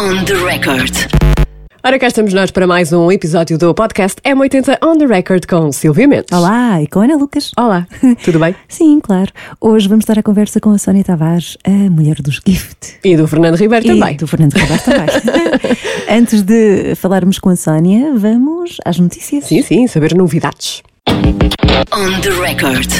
On the record. Ora, cá estamos nós para mais um episódio do podcast M80 On The Record com Silvia Mendes. Olá, e com a Ana Lucas. Olá, tudo bem? Sim, claro. Hoje vamos estar a conversa com a Sónia Tavares, a mulher dos Gift. E do Fernando Ribeiro E também. do Fernando Ribeiro também. Antes de falarmos com a Sónia, vamos às notícias. Sim, sim, saber novidades. On the record.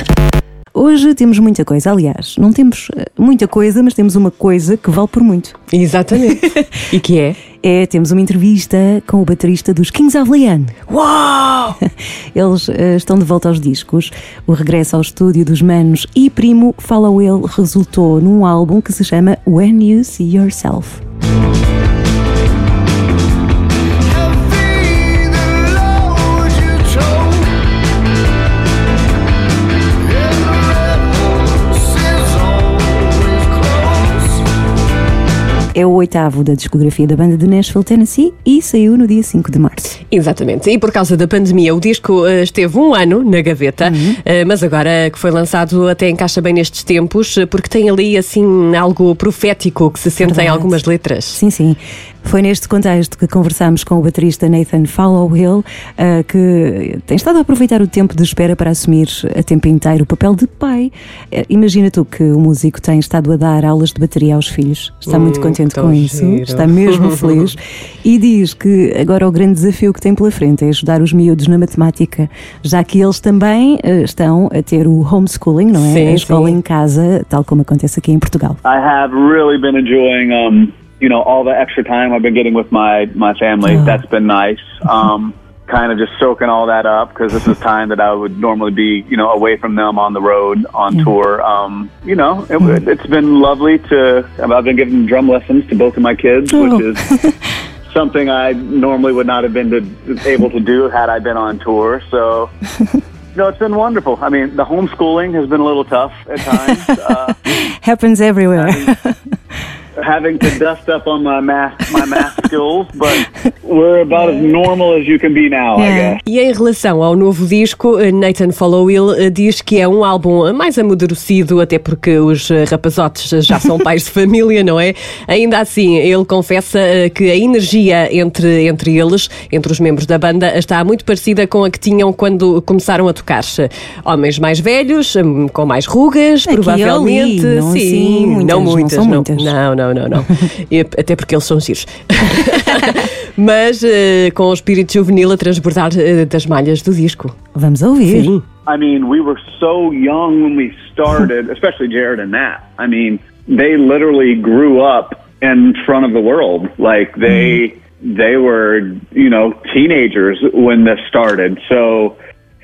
Hoje temos muita coisa, aliás, não temos eh, muita coisa, mas temos uma coisa que vale por muito. Exatamente. e que é? É, temos uma entrevista com o baterista dos Kings of Leon. Uau! Eles eh, estão de volta aos discos. O regresso ao estúdio dos Manos e Primo Follow Ele resultou num álbum que se chama When You See Yourself. É o oitavo da discografia da banda de Nashville, Tennessee e saiu no dia 5 de março. Exatamente. E por causa da pandemia, o disco eh, esteve um ano na gaveta, eh, mas agora que foi lançado até encaixa bem nestes tempos, eh, porque tem ali assim algo profético que se sente em Verdade. algumas letras. Sim, sim. Foi neste contexto que conversámos com o baterista Nathan Follow Hill, eh, que tem estado a aproveitar o tempo de espera para assumir a tempo inteiro o papel de pai. Eh, imagina tu que o músico tem estado a dar aulas de bateria aos filhos. Está muito Hum, contente com isso, giro. está mesmo feliz e diz que agora o grande desafio que tem pela frente é ajudar os miúdos na matemática, já que eles também eh, estão a ter o homeschooling, não é? Sim, a escola sim. em casa, tal como acontece aqui em Portugal. I have really been enjoying, um, you know, all the extra time I've been getting with my my family. Oh. That's been nice. Um, kind of just soaking all that up because this is time that I would normally be, you know, away from them on the road on tour. Um, you know, it, it's been lovely to. I've been giving drum lessons to both of my kids, Oh. which is something I normally would not have been to, able to do had I been on tour. So. No, it's been wonderful. I mean, the homeschooling has been a little tough at times. Uh, Happens everywhere. Having to dust up on my math my math skills, but we're about as normal as you can be now, I Yeah. guess. E em relação ao novo disco, Nathan Follow Will eh, diz que é um álbum eh, mais amadurecido, até porque os eh, rapazotes já são pais de família, não é? Ainda assim, ele confessa que a energia entre, entre eles, entre os membros da banda, está muito parecida com a que tinham quando começaram a tocar. Homens mais velhos, com mais rugas, Aqui provavelmente. ali, não Sim, assim muitas, não não muitas. são muitas. Não, não, não, não. E até porque eles são giros. Mas eh, com o espírito juvenil a transbordar eh, das malhas do disco. Vamos ouvir. Sim. I mean, we were so young when we started, especially Jared and Nat. I mean, they literally grew up in front of the world. Like they they were, you know, teenagers when this started. So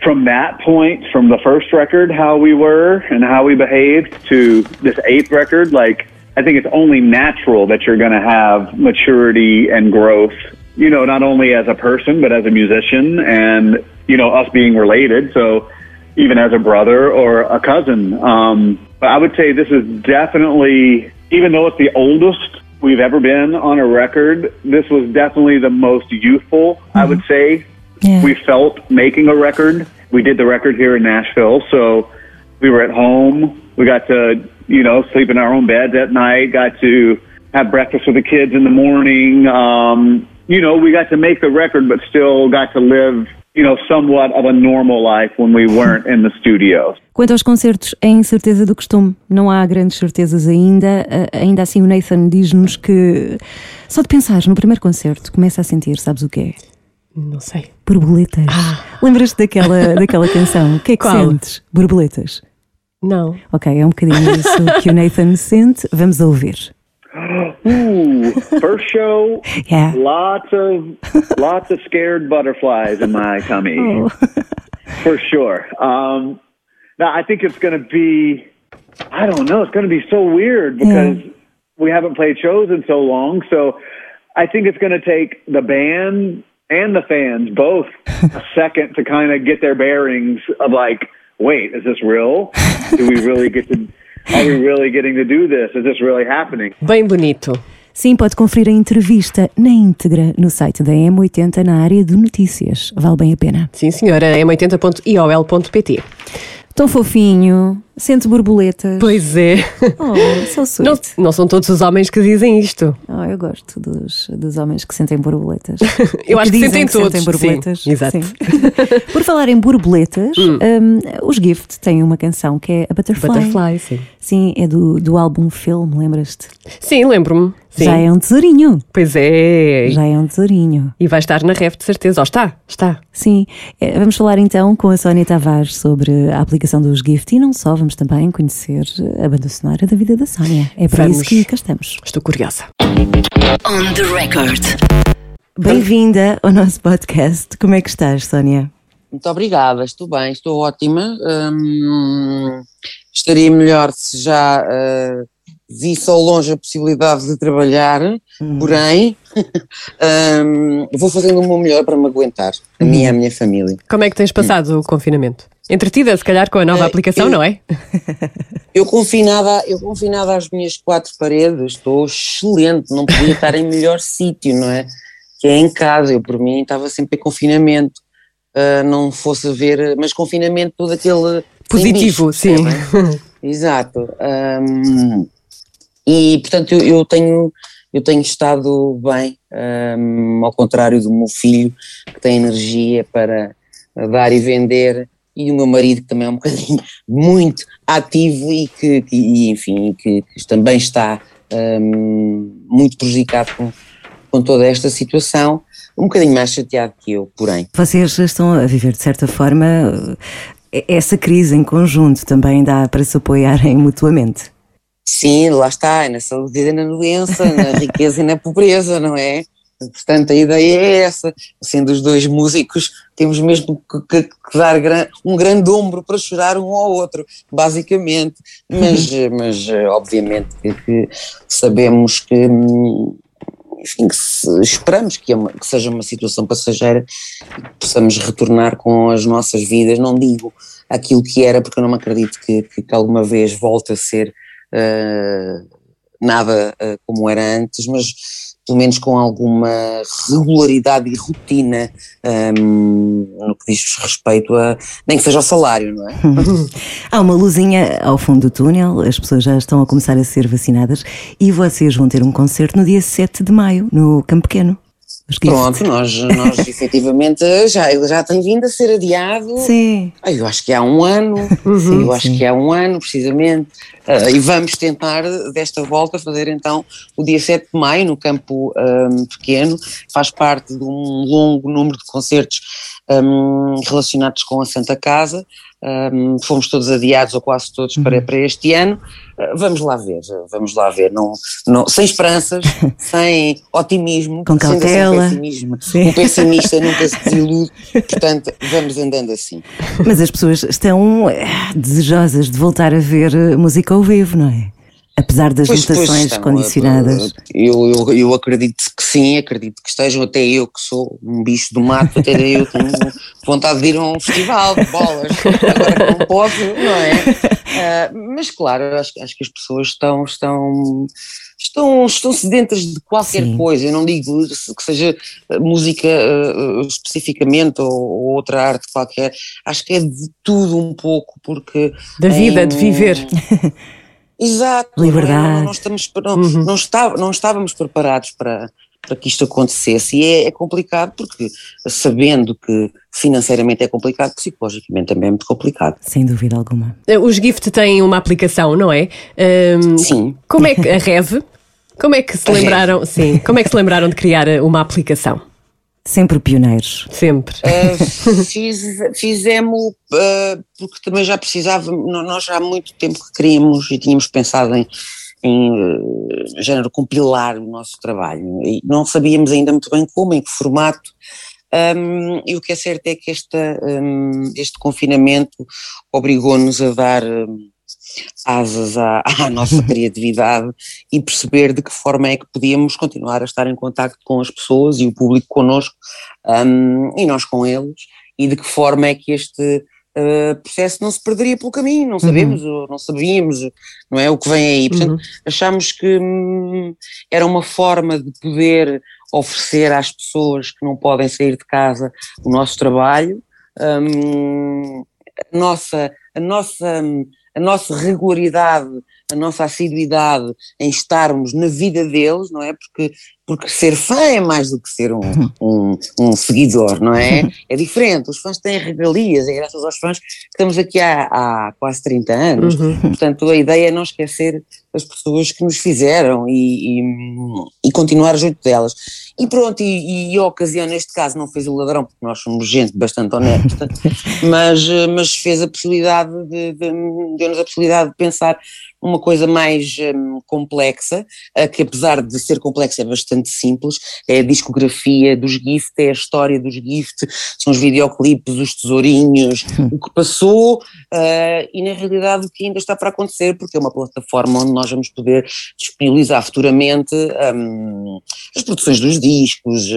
from that point, from the first record, how we were and how we behaved to this eighth record, like I think it's only natural that you're going to have maturity and growth. You know, not only as a person but as a musician, and you know us being related. So even as a brother or a cousin. Um, but I would say this is definitely, even though it's the oldest we've ever been on a record, this was definitely the most youthful, I would say. Yeah. We felt making a record. We did the record here in Nashville, so we were at home. We got to, you know, sleep in our own beds at night, got to have breakfast with the kids in the morning. Um, you know, we got to make the record, but still got to live, you know, somewhat of a normal life when we weren't in the studio. Quanto aos concertos, é incerteza do costume. Não há grandes certezas ainda. Ah, Ainda assim, o Nathan diz-nos que só de pensar no primeiro concerto começa a sentir, sabes o que é? Não sei. Borboletas. Lembras-te daquela, daquela canção? O que é que Ah. Qual? sentes? Borboletas. Não. Ok, é um bocadinho isso que o Nathan sente. Vamos ouvir. Ooh, first show, Yeah. lots of lots of scared butterflies in my tummy, for sure. Um, now I think it's going to be, I don't know, it's going to be so weird because we haven't played shows in so long. So I think it's going to take the band and the fans both a second to kind of get their bearings of like, wait, is this real? Do we really get to? Are we really getting to do this? Is this really happening? Bem bonito. Sim, pode conferir a entrevista na íntegra no site da M80 na área de notícias. Vale bem a pena. Sim, senhora. M80.iol.pt. Tão fofinho. Sente borboletas. Pois é. Oh, so sweet. Não, não são todos os homens que dizem isto. Oh, eu gosto dos, dos homens que sentem borboletas. Eu acho que dizem sentem todos, sentem borboletas. sim, exato. Por falar em borboletas, um, os Gift têm uma canção que é a Butterfly. Butterfly, sim. Sim, é do, do álbum Film, lembras-te? Sim, lembro-me. Sim. Já é um tesourinho. Pois é. Já é um tesourinho. E vai estar na ref de certeza. Oh, está, está. Sim, Eh, vamos falar então com a Sónia Tavares sobre a aplicação dos Gift e não só, vamos também conhecer a banda sonora da vida da Sónia. É para Vamos. isso que cá estamos. Estou curiosa. On the record. Bem-vinda ao nosso podcast. Como é que estás, Sónia? Muito obrigada, estou bem, estou ótima. Hum, estaria melhor se já uh, visse ao longe a possibilidade de trabalhar, porém hum, vou fazendo o meu melhor para me aguentar, a mim e a minha família. Como é que tens passado o confinamento? Entretida, se calhar, com a nova Eh, aplicação, eu- não é? Eu confinada, eu confinada às minhas quatro paredes, estou excelente, não podia estar em melhor sítio, não é? Que é em casa, eu por mim estava sempre em confinamento, ah, não fosse haver, mas confinamento todo aquele Positivo, bicho, sim. percebem? Exato. Ahm, e portanto eu, eu tenho eu tenho estado bem, ahm, ao contrário do meu filho que tem energia para dar e vender e o meu marido que também é um bocadinho muito ativo e que, que- e, enfim que, que também está ahm, muito prejudicado com, com toda esta situação, um bocadinho mais chateado que eu, porém. Vocês estão a viver, de certa forma, eh, essa crise em conjunto também dá para se apoiarem mutuamente. Sim, lá está, é na saúde e na doença, na riqueza e na pobreza, não é? Portanto, a ideia é essa. Sendo os dois músicos, temos mesmo que, que- que dar gran- um grande ombro para chorar um ao outro, basicamente. Mas, mas eh, obviamente, que, que sabemos que. hum, Enfim, que se- esperamos que, é uma- que seja uma situação passageira e que possamos retornar com as nossas vidas. Não digo aquilo que era, porque eu não me acredito que, que, alguma vez volte a ser eh, nada eh, como era antes, mas pelo menos com alguma regularidade e rotina ehm, no que diz respeito a, nem que seja ao salário, não é? Há uma luzinha ao fundo do túnel, as pessoas já estão a começar a ser vacinadas e vocês vão ter um concerto no dia 7 de maio, no Campo Pequeno. Pronto, nós, nós efetivamente já, ele já tem vindo a ser adiado. Sim. Ah, Eu acho que há um ano, eu acho que há um ano, precisamente, Ah, e vamos tentar desta volta fazer então o dia 7 de maio no campo ahm, pequeno, faz parte de um longo número de concertos ahm, relacionados com a Santa Casa, Ahm, fomos todos adiados, ou quase todos, para, para este ano, Ah, vamos lá ver, vamos lá ver, não, não, sem esperanças, sem otimismo, Com um cautela. pessimismo, Sim. um pessimista nunca se desilude, portanto vamos andando assim. Mas as pessoas estão eh, desejosas de voltar a ver eh, música ao vivo, não é? Apesar das Pois, pois, limitações estão, condicionadas. Eu, eu, eu acredito que sim, acredito que estejam, até eu que sou um bicho do mato, até eu tenho vontade de ir a um festival de bolas, agora que não posso, não é? Ah, mas claro, acho, acho que as pessoas estão, estão, estão, estão sedentas de qualquer Sim. coisa, eu não digo que seja ah, música ah, especificamente ou, ou outra arte qualquer, acho que é de tudo um pouco, porque... Da vida, em- de viver. Exato. não é? Liberdade. Não, não estamos, não, não, está- não estávamos preparados para, para que isto acontecesse e é, é complicado porque sabendo que financeiramente é complicado, psicologicamente também é muito complicado. Sem dúvida alguma. Eh, Os Gift têm uma aplicação, não é? Ahm, Sim. Como é que a Rev? Como é que se A Rev. lembraram? Sim. Como é que se lembraram de criar eh, uma aplicação? Sempre pioneiros. Sempre. Uh, fiz, fizemos uh, porque também já precisava, nós já há muito tempo que queríamos e tínhamos pensado em, em uh, género compilar o nosso trabalho e não sabíamos ainda muito bem como, em que formato. Um, e o que é certo é que esta, um, este confinamento obrigou-nos a dar um, asas à, à nossa criatividade e perceber de que forma é que podíamos continuar a estar em contacto com as pessoas e o público connosco um, e nós com eles, e de que forma é que este uh, processo não se perderia pelo caminho, não sabemos, ou não sabíamos, não é, o que vem aí. Portanto, achamos que hum, era uma forma de poder oferecer às pessoas que não podem sair de casa o nosso trabalho, hum, a nossa, a nossa hum, a nossa regularidade, a nossa assiduidade em estarmos na vida deles, não é? Porque, porque ser fã é mais do que ser um, um, um seguidor, não é? É diferente, os fãs têm regalias, é graças aos fãs que estamos aqui há, há quase 30 anos, Uhum. portanto a ideia é não esquecer as pessoas que nos fizeram e, e, e continuar junto delas. E pronto, e, e a ocasião neste caso não fez o ladrão, porque nós somos gente bastante honesta, mas, eh, mas fez a possibilidade de, de deu-nos a possibilidade de pensar numa coisa mais hum, complexa, eh, que apesar de ser complexa é bastante simples, é a discografia dos Gift, é a história dos Gift, são os videoclipes, os tesourinhos, o que passou eh, e na realidade o que ainda está para acontecer, porque é uma plataforma onde nós vamos poder disponibilizar futuramente hum, as produções dos discos,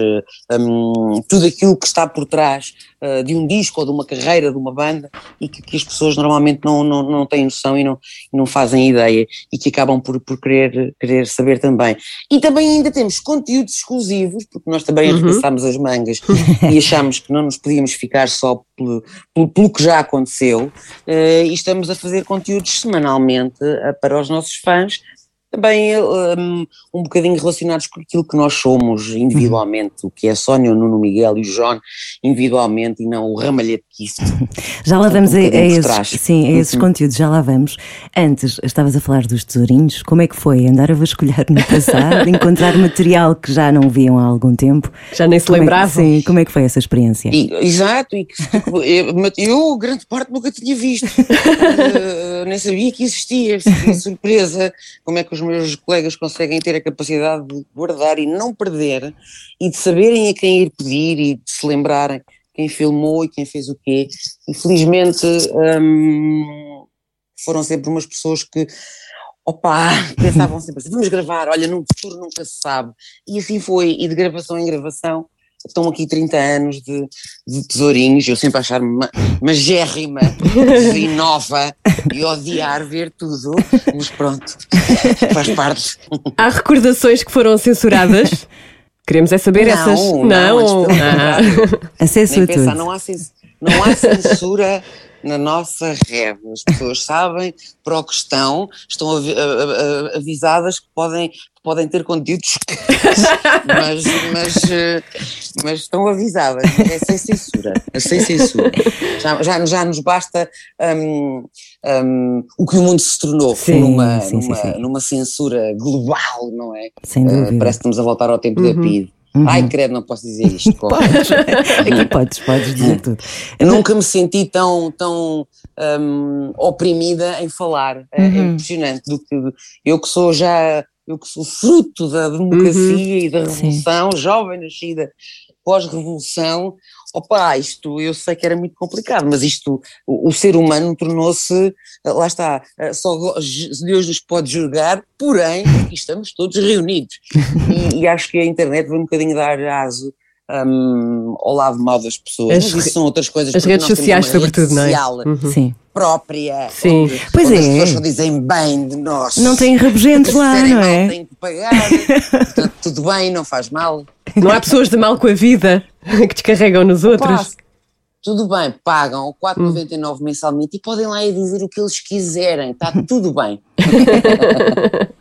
hum, tudo aquilo que está por trás eh, de um disco ou de uma carreira de uma banda e que, que as pessoas normalmente não, não, não têm noção e não, não fazem ideia e que acabam por, por querer, querer saber também. E também ainda temos conteúdos exclusivos, porque nós também Uhum. arregaçámos as mangas e achámos que não nos podíamos ficar só pelo, pelo, pelo que já aconteceu eh, e estamos a fazer conteúdos semanalmente eh, para os nossos fãs, também um, um bocadinho relacionados com aquilo que nós somos individualmente, o que é a Sónia, o Nuno Miguel e o João individualmente e não o ramalhete que isso. Já lá vamos a, a Um bocadinho por esses, sim, a esses Uhum. conteúdos, já lá vamos. Antes, estavas a falar dos tesourinhos, como é que foi andar a vasculhar no passado, encontrar material que já não viam há algum tempo? Já nem se Como é que- lembravam. sim, como é que foi essa experiência? E- exato, e que, eu, grande parte, nunca tinha visto. Eh, nem sabia que existia, surpresa como é que os meus colegas conseguem ter a capacidade de guardar e não perder e de saberem a quem ir pedir e de se lembrarem quem filmou e quem fez o quê. E felizmente hum, foram sempre umas pessoas que opa, pensavam sempre assim, vamos gravar, olha, no futuro nunca se sabe. E assim foi, e de gravação em gravação, estão aqui 30 anos de, de tesourinhos, eu sempre a achar-me uma, uma gérrima e nova e odiar ver tudo, mas pronto, faz parte. Há recordações que foram censuradas? Queremos é saber Não, essas. não, antes pelo Ah. Acesso Nem a pensar, tudo. não há, cens- não há censura na nossa rede. As pessoas sabem para o que estão, estão avi- a- a- a- avisadas que podem, que podem ter conteúdos, mas, mas, eh, mas estão avisadas. É sem censura. É sem censura. Já, já, já nos basta hum, hum, o que o mundo se tornou Sim, numa, sim, numa, sim. numa censura global, não é? Sem Eh, dúvida. parece que estamos a voltar ao tempo da PID. Ai, credo, não posso dizer isto. Podes, aqui podes, podes dizer tudo. Eu nunca me senti tão, tão hum, oprimida em falar. É, é Uhum. impressionante. Do que, eu que sou já, eu que sou fruto da democracia e da revolução, jovem nascida pós-revolução, opa, isto eu sei que era muito complicado, mas isto, o, o ser humano tornou-se, lá está, eh, só Deus nos pode julgar, porém, aqui estamos todos reunidos. E, e acho que a internet vai um bocadinho dar aso hum, ao lado mau das pessoas. As Mas isso são outras coisas. As redes sociais, uma rede sobretudo, não é? social Uhum. Sim. própria. Sim. Onde, Pois onde é. As pessoas só dizem bem de nós. Não tem rabugentos lá, não mal, é? Têm que pagar. Portanto, tudo bem, não faz mal. Não há pessoas de mal com a vida que descarregam nos outros. Tudo bem, pagam 4,99 mensalmente e podem lá ir dizer o que eles quiserem, está tudo bem.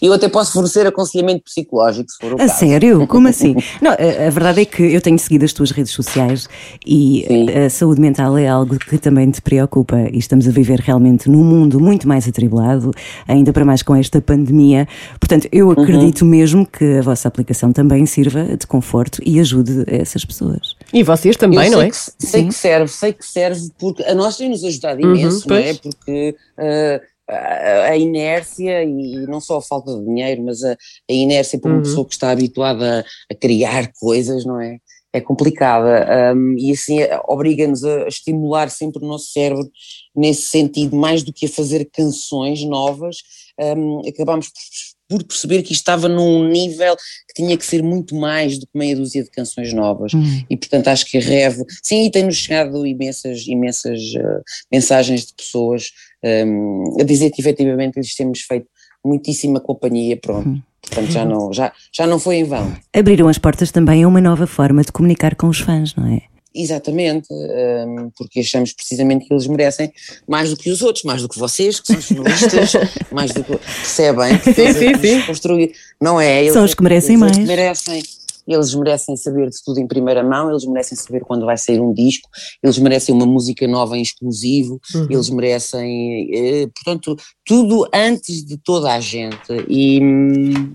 Eu até posso fornecer aconselhamento psicológico, se for o A caso. sério? Como assim? Não, a, a verdade é que eu tenho seguido as tuas redes sociais e Sim. a saúde mental é algo que também te preocupa e estamos a viver realmente num mundo muito mais atribulado, ainda para mais com esta pandemia. Portanto, eu Uhum. acredito mesmo que a vossa aplicação também sirva de conforto e ajude essas pessoas. E vocês também, eu não sei é? Que, sei Sim. que serve, sei que serve, porque a nós tem-nos ajudado Uhum, imenso, não é? Porque ah, a, inércia, e não só a falta de dinheiro, mas a, a inércia para uma Uhum. pessoa que está habituada a, a criar coisas, não é? É complicada Ahm, e assim eh, obriga-nos a estimular sempre o nosso cérebro nesse sentido, mais do que a fazer canções novas, ahm, acabámos por, por perceber que isto estava num nível que tinha que ser muito mais do que meia dúzia de canções novas e portanto acho que a Rev, sim, e tem-nos chegado imensas, imensas eh, mensagens de pessoas ehm, a dizer que efetivamente lhes temos feito muitíssima companhia, pronto, portanto já não, já, já não foi em vão. Abriram as portas também a uma nova forma de comunicar com os fãs, não é? Exatamente, um, porque achamos precisamente que eles merecem mais do que os outros, mais do que vocês, que são jornalistas, mais do que percebem. Sim, sim, sim. Construir, não é? Eles, São os que merecem eles mais. Que merecem, eles merecem saber de tudo em primeira mão, eles merecem saber quando vai sair um disco, eles merecem uma música nova em exclusivo, eles merecem, eh, portanto, tudo antes de toda a gente. E, hum,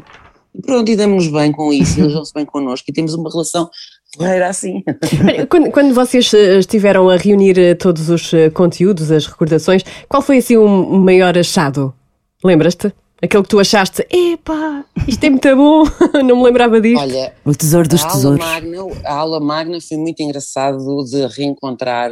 pronto, e damos-nos bem com isso, eles dão-se bem connosco e temos uma relação porreira assim. Quando, quando vocês eh, estiveram a reunir eh, todos os eh, conteúdos, as recordações, qual foi assim o um maior achado? Lembras-te? Aquele que tu achaste, epá, isto é muito bom, não me lembrava disto. Olha, O tesouro dos a aula, tesouros. magna, a aula magna foi muito engraçado de reencontrar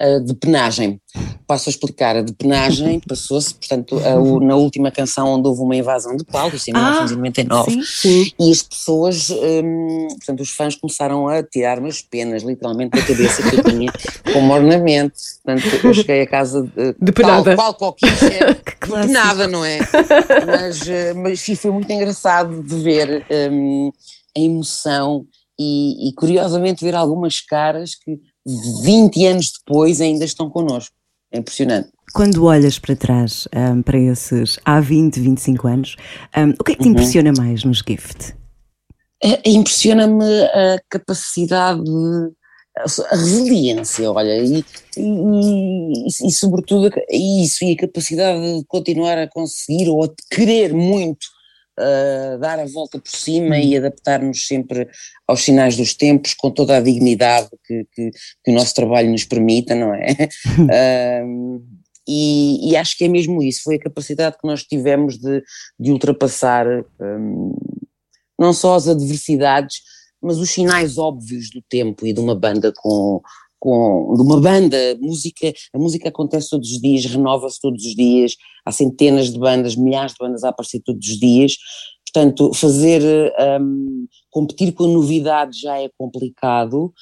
a depenagem. Passo a explicar, a depenagem passou-se, portanto, a- o- na última canção onde houve uma invasão de palco, isso em Ah, 1999, sim. Sim. e as pessoas, hum, portanto, os fãs começaram a tirar-me as penas, literalmente, da cabeça que eu tinha como ornamento. Portanto, eu cheguei a casa de, Depenada. Tal, qual qualquer clássico. depenada, não é? Mas, eh, mas sim, foi muito engraçado de ver hum, a emoção e, e, curiosamente, ver algumas caras que 20 anos depois ainda estão connosco. É impressionante. Quando olhas para trás, ahm, para esses há 20, 25 anos, ahm, o que é que te Uhum. impressiona mais nos Gift? É- Impressiona-me a capacidade, a resiliência, olha, e, e, e- sobretudo isso, e a capacidade de continuar a conseguir ou a querer muito ah, dar a volta por cima e adaptar-nos sempre aos sinais dos tempos com toda a dignidade que, que- que o nosso trabalho nos permita, não é? Ahm, e, e acho que é mesmo isso, foi a capacidade que nós tivemos de, de ultrapassar ahm, não só as adversidades, mas os sinais óbvios do tempo e de uma banda com, com de uma banda, música, a música acontece todos os dias, renova-se todos os dias, há centenas de bandas, milhares de bandas a aparecer todos os dias, portanto fazer, hum, competir com a novidade já é complicado,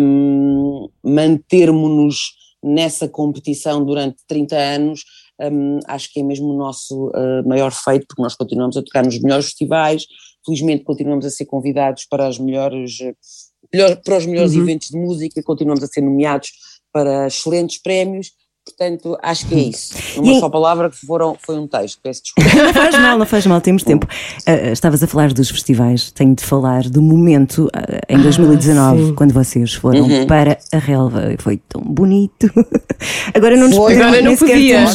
hum, mantermos-nos nessa competição durante 30 anos, hum, acho que é mesmo o nosso uh, maior feito, porque nós continuamos a tocar nos melhores festivais, felizmente continuamos a ser convidados para, as melhores, melhor- para os melhores Uhum. eventos de música, continuamos a ser nomeados para excelentes prémios, portanto acho que é isso. Numa E- só palavra que foram, foi um texto, peço desculpa. Não faz mal, não faz mal, temos tempo. Ah, ah, estavas a falar dos festivais, tenho de falar do momento ah, em 2019, sim. quando vocês foram Uhum. para a relva. Foi tão bonito. Agora não nos Foi. podemos Agora nem não sequer podia, não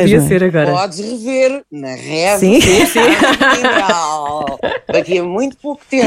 podia não é? ser agora. Podes rever na rede Sim. daqui a muito pouco tempo.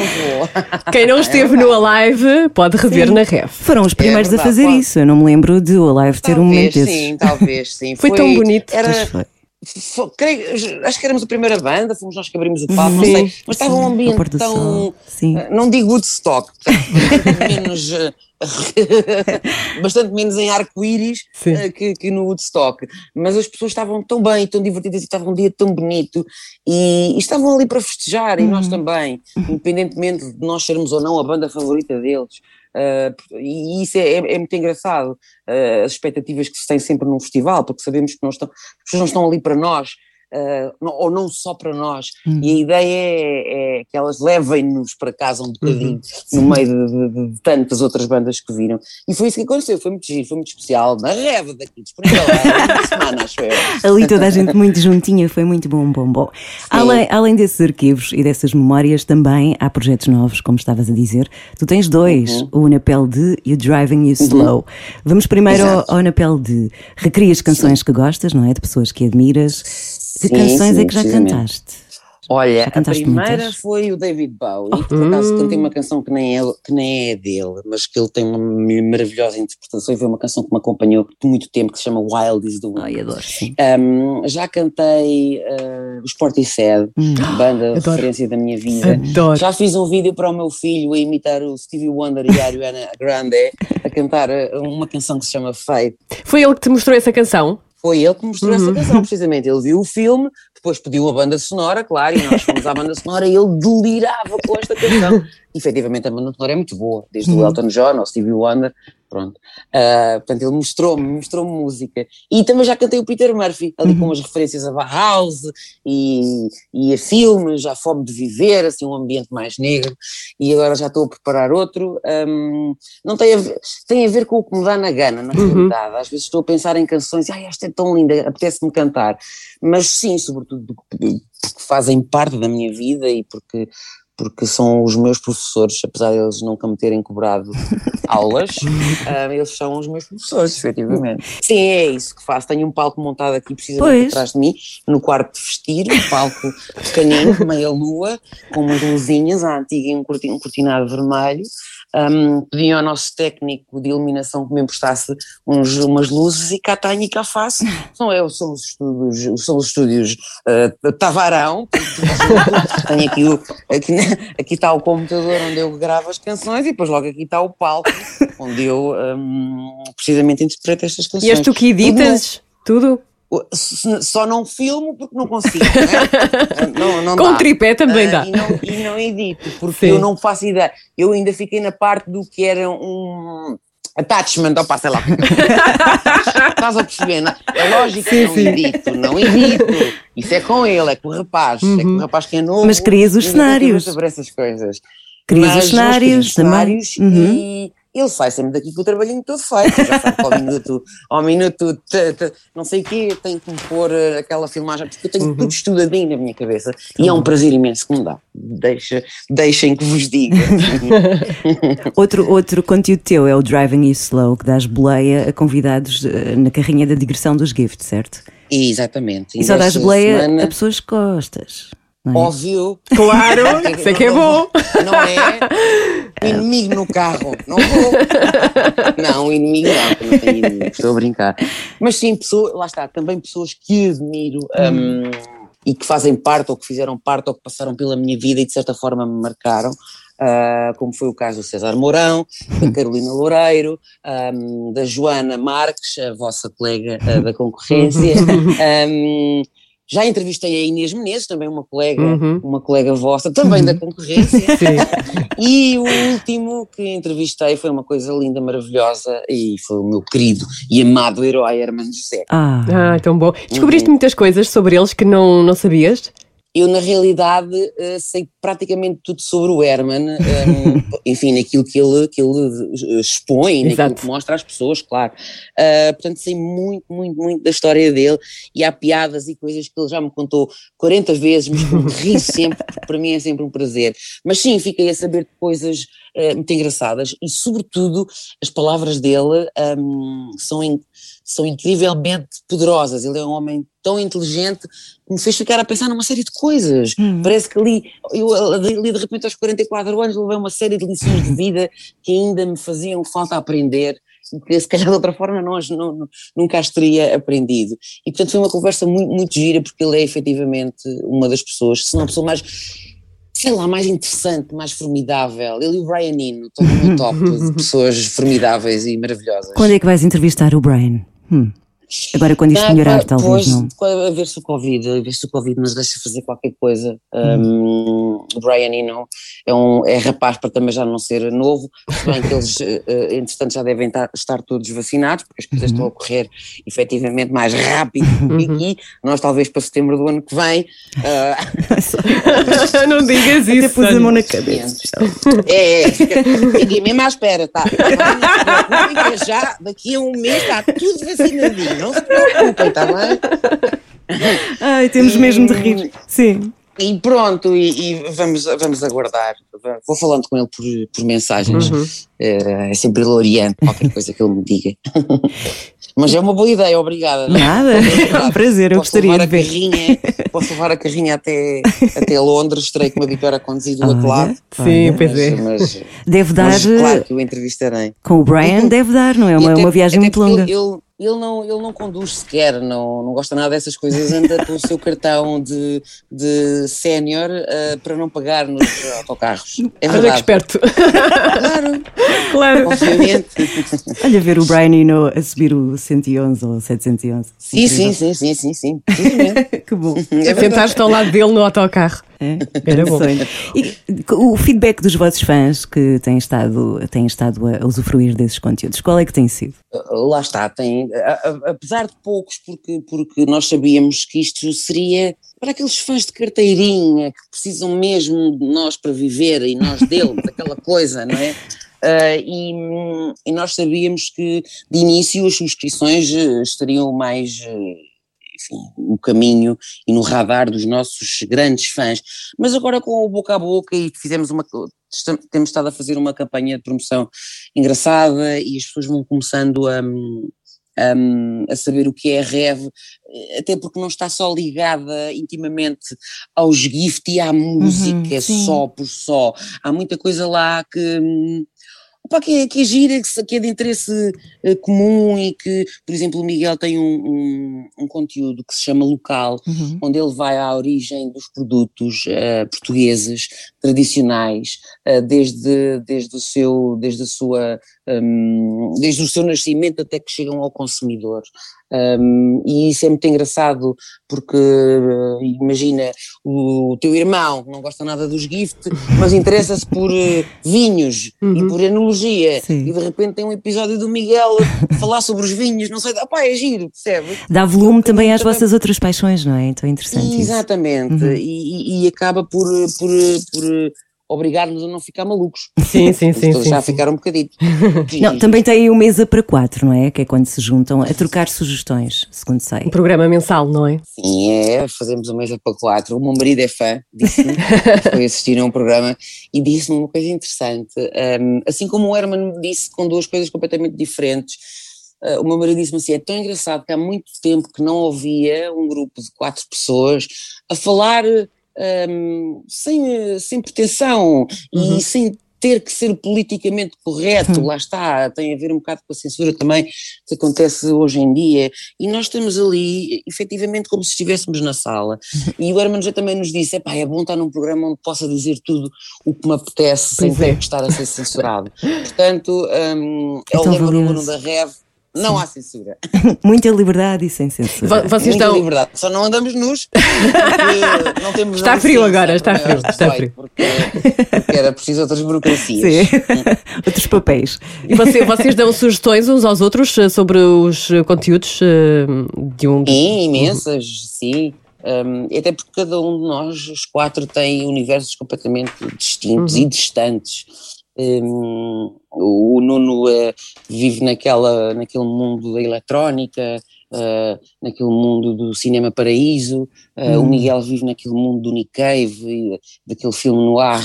Quem não esteve no Alive pode rever na ref. Foram os primeiros a verdade, fazer pode. isso. Eu não me lembro de o Live ter um momento Talvez desses. Sim, talvez sim. Foi tão bonito. Era, foi. Fo- creio- acho que éramos a primeira banda, fomos nós que abrimos o palco, não sei, mas estava um ambiente tão, sol, sim. eh, não digo Woodstock, menos, eh, bastante menos em arco-íris eh, que, que no Woodstock, mas as pessoas estavam tão bem, tão divertidas e estava um dia tão bonito e, e estavam ali para festejar e nós Uhum. também, independentemente de nós sermos ou não a banda favorita deles. Eh, e isso é, é- é muito engraçado, eh, as expectativas que se tem sempre num festival, porque sabemos que não estão, as pessoas não estão ali para nós, não- ou não só para nós, Hum. e a ideia é, é que elas levem-nos para casa um bocadinho, Uhum. no meio de, de- de tantas outras bandas que viram. E foi isso que aconteceu, foi muito giro, foi muito especial, na reva daqui, disponível há uma semana, acho eu. Ali toda a gente muito juntinha, foi muito bom, bom, bom. Além, além desses arquivos e dessas memórias, também há projetos novos, como estavas a dizer. Tu tens dois, Uhum. o Napel de e o Driving You Slow. Vamos primeiro ao, Exato. ao Napel de. Recrias canções que gostas, não é? De pessoas que admiras. Que Sim, canções sim, é que já cantaste? Olha, Já a cantaste primeira muitas? foi o David Bowie, por acaso cantei uma canção que nem, é, que nem é dele, mas que ele tem uma maravilhosa interpretação e foi uma canção que me acompanhou por muito tempo, que se chama Wild is the Wind. Ai, adoro, sim. Um, já cantei uh, os Portishead, Hum. banda Adoro. referência da minha vida. Adoro. Já fiz um vídeo para o meu filho a imitar o Stevie Wonder e a Ariana Grande a cantar uh, uma canção que se chama Fate. Foi ele que te mostrou essa canção? Foi ele que mostrou Uhum. essa canção, precisamente. Ele viu o filme, depois pediu a banda sonora, claro, e nós fomos à banda sonora e ele delirava com esta canção. Efetivamente, a banda sonora é muito boa, desde Uhum. o Elton John ao Stevie Wonder, pronto. Uh, portanto, ele mostrou-me, mostrou-me música. E também já cantei o Peter Murphy, ali com umas referências a Bauhaus e, e a filmes, a fome de viver, assim, um ambiente mais negro. E agora já estou a preparar outro. Um, não tem a, ver, tem a ver com o que me dá na gana, na realidade. Às vezes estou a pensar em canções, ai, esta é tão linda, apetece-me cantar. Mas sim, sobretudo porque fazem parte da minha vida e porque porque são os meus professores, apesar de eles nunca me terem cobrado aulas, uh, eles são os meus professores, efetivamente. Sim, é isso que faço. Tenho um palco montado aqui precisamente pois. atrás de mim, no quarto de vestir, um palco pequenino, meia lua, com umas luzinhas, a antiga e um cortinado vermelho, um, pedi ao nosso técnico de iluminação que me emprestasse uns, umas luzes e cá tenho e cá faço. São, eu, são os estúdios, são os estúdios uh, Tavarão, tenho aqui, o, aqui, aqui está o computador onde eu gravo as canções e depois logo aqui está o palco onde eu um, precisamente interpreto estas canções. E és tu que editas tudo? Só não filmo porque não consigo. Não, é? não, não Com dá. tripé também uh, dá. E não, e não edito, porque Sim. eu não faço ideia. Eu ainda fiquei na parte do que era um attachment, ou sei lá. Estás a perceber? Não? É lógico sim, que não sim. edito, não edito. Isso é com ele, é com o rapaz. Uhum. É com o rapaz que é novo. Mas crias os cenários. sobre essas coisas. Crias os cenários, cenários também. Uhum. E, ele sai sempre daqui com o trabalhinho todo feito, já sabe que ao minuto, ao minuto t, t, não sei o quê, tem que me pôr eh, aquela filmagem, porque eu tenho uhum. tudo estudadinho na minha cabeça e é um prazer imenso que me dá. Deixa, deixem que vos diga. outro, outro conteúdo teu é o Driving You Slow, que dás boleia a convidados eh, na carrinha da digressão dos gifts, certo? Exatamente. E só dás boleia semana... a pessoas costas. É? Óbvio. Claro, sei que é bom. Não é? O inimigo no carro, não vou. Não, inimigo não, não tenho inimigo, estou a brincar. Mas sim, pessoas, lá está, também pessoas que admiro hum. um, e que fazem parte, ou que fizeram parte, ou que passaram pela minha vida e de certa forma me marcaram. Uh, como foi o caso do César Mourão, da Carolina Loureiro, um, da Joana Marques, a vossa colega uh, da concorrência, um, Já entrevistei a Inês Menezes, também uma colega, uhum. uma colega vossa, também uhum. da concorrência. e o último que entrevistei foi uma coisa linda, maravilhosa, e foi o meu querido e amado herói Hermano José. Ah, ah tão bom. Descobriste uhum. muitas coisas sobre eles que não, não sabias? Eu, na realidade, uh, sei praticamente tudo sobre o Herman, ehm, enfim, naquilo que ele, que ele eh, expõe, Exato. naquilo que mostra às pessoas, claro. Uh, portanto, sei muito, muito, muito da história dele e há piadas e coisas que ele já me contou 40 vezes, mas ri sempre, porque para mim é sempre um prazer. Mas sim, fiquei a saber coisas uh, muito engraçadas e, sobretudo, as palavras dele um, ehm, são, são incrivelmente poderosas. Ele é um homem tão inteligente que me fez ficar a pensar numa série de coisas. Hum. Parece que ali, eu ali de repente aos 44 anos levei uma série de lições de vida que ainda me faziam falta aprender que se calhar de outra forma nós não, não, nunca as teria aprendido. E portanto foi uma conversa muito, muito gira porque ele é efetivamente uma das pessoas, se não a pessoa mais sei lá, mais interessante, mais formidável. Ele e o Brian Eno estão no top de pessoas formidáveis e maravilhosas. Quando é que vais entrevistar o Brian? Hum. Agora, quando isto melhorar, talvez não. A ver se o Covid, a ver se o Covid nos deixa fazer qualquer coisa. Hum. Um, o Brian Eno é, um, é rapaz para também já não ser novo, se bem que eles, uh, entretanto, já devem estar, estar todos vacinados, porque as coisas uhum. estão a correr efetivamente mais rápido uhum. aqui. Nós, talvez para setembro do ano que vem. Uh, não digas isso. Até pus a mão na cabeça. É, é fiquei mesmo à espera, tá? já daqui a um mês está tudo vacinadinho não se preocupem, está bem? Ai, temos e, mesmo de rir. Sim. E pronto, e, e, vamos, vamos aguardar. Vou falando com ele por, por mensagens. Uhum. É, é sempre gloriante qualquer coisa que ele me diga. Mas é uma boa ideia, obrigada. Nada, é um prazer, eu gostaria de ver. A carrinha, posso levar a carrinha até, até Londres, terei que me habituar a conduzir do outro lado. Sim, pois é. Mas, deve dar. Mas, claro que o entrevistarei. Com o Brian deve dar, não é? Uma, até, uma viagem muito longa. Ele, ele, ele não, ele não conduz sequer, não, não gosta nada dessas coisas, anda com o seu cartão de, de sénior uh, para não pagar nos autocarros. É verdade. Olha que esperto. Claro, claro. Obviamente. Olha ver o Brian Eno a subir o 111 ou 711. Sim, sim, sim, sim, sim, sim. que bom. É Sentaste ao lado dele no autocarro. É, Era bom. E o feedback dos vossos fãs que têm estado, têm estado a usufruir desses conteúdos, qual é que tem sido? Lá está, tem, apesar de poucos, porque, porque nós sabíamos que isto seria para aqueles fãs de carteirinha que precisam mesmo de nós para viver e nós deles, aquela coisa, não é? Ah, e, e nós sabíamos que de início as subscrições eh, estariam mais eh, enfim, no caminho e no radar dos nossos grandes fãs. Mas agora com o boca a boca e fizemos uma temos estado a fazer uma campanha de promoção engraçada e as pessoas vão começando a, a, a saber o que é a Rev, até porque não está só ligada intimamente aos gift e à música sim. só por só. Há muita coisa lá que. Opa, que, é, que é gira, que, é de interesse eh, comum e que, por exemplo, o Miguel tem um, um, um conteúdo que se chama Local, onde ele vai à origem dos produtos eh, portugueses tradicionais, eh, desde, desde, o seu, desde, a sua, hum, desde o seu nascimento até que chegam ao consumidor. Um, e isso é muito engraçado porque eh, imagina o teu irmão que não gosta nada dos gift, mas interessa-se por eh, vinhos e por enologia Sim. e de repente tem um episódio do Miguel falar sobre os vinhos, não sei, opá, é giro, percebe? Dá volume também às vossas outras paixões, não é? Então é interessante. Exatamente, Uhum. e, e- e acaba por, por, por obrigar-nos a não ficar malucos. Sim, sim, sim. Sim, já a sim. ficar um bocadinho. Não, também tem o mesa para quatro, não é? Que é quando se juntam a trocar sugestões, segundo sei. Um programa mensal, não é? Sim, é, fazemos uma mesa para quatro. O meu marido é fã, disse-me, foi assistir a um programa e disse-me uma coisa interessante. Um, assim como o Herman me disse com duas coisas completamente diferentes, uh, o meu marido disse-me assim: é tão engraçado que há muito tempo que não ouvia um grupo de quatro pessoas a falar um, sem, sem pretensão e sem ter que ser politicamente correto, lá está, tem a ver um bocado com a censura também que acontece hoje em dia, e nós estamos ali efetivamente como se estivéssemos na sala, e o Herman já também nos disse, "Epá, é bom estar num programa onde possa dizer tudo o que me apetece sem Pois é. ter que estar a ser censurado, portanto um, é, É o tão lema número da Rev, não há censura. Muita liberdade e sem censura. Vo- Vocês Muita estão. liberdade. Só não andamos nus porque não temos Está frio assim, agora, está frio, está 18, frio. Porque, porque era preciso outras burocracias. Sim. Outros papéis. E você- vocês dão sugestões uns aos outros eh, sobre os eh, conteúdos eh, de um. Sim, imensas, sim. Um, até porque cada um de nós, os quatro, tem universos completamente distintos e distantes. Um, o Nuno eh, vive naquela, naquele mundo da eletrónica, eh, naquele mundo do cinema paraíso, eh, o Miguel vive naquele mundo do Nick Cave, daquele filme no ar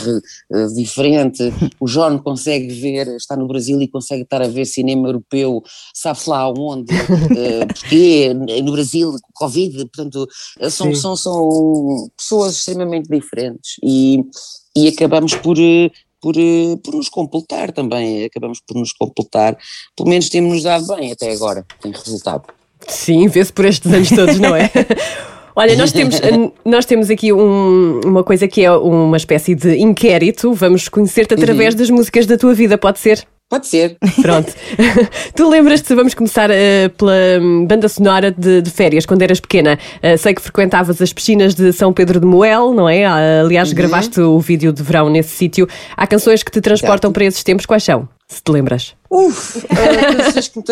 diferente, o John consegue ver, está no Brasil e consegue estar a ver cinema europeu, sabe-se lá onde, porque no Brasil, Covid, portanto, são, são, são pessoas extremamente diferentes. E, e acabamos por, por, eh, por nos completar também, acabamos por nos completar, pelo menos temos-nos dado bem até agora, tem resultado. Sim, vê-se por estes anos todos, não é? Olha, nós temos, nós temos aqui um- uma coisa que é uma espécie de inquérito. Vamos conhecer-te através das músicas da tua vida, pode ser? Pode ser. Pronto. tu lembras-te, vamos começar eh, pela hum, banda sonora de, de férias, quando eras pequena. Eh, sei que frequentavas as piscinas de São Pedro de Moel, não é? Ah, Aliás, gravaste o vídeo de verão nesse sítio. Há canções que te transportam Exato. para esses tempos, quais são? Se te lembras? Uf, canções, que me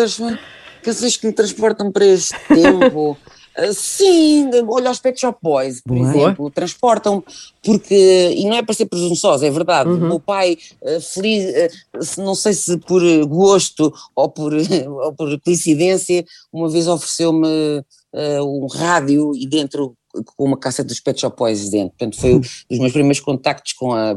canções que me transportam para este tempo. Ah, sim, olha os Pet Shop Boys, por Boa. exemplo, transportam porque, e não é para ser presunçosa, é verdade, Uhum. o meu pai, ah, feliz, ah, não sei se por gosto ou por, ou por coincidência, uma vez ofereceu-me ah, um rádio e dentro com uma cassete dos Pet Shop Boys dentro, portanto foi um dos meus primeiros contactos com a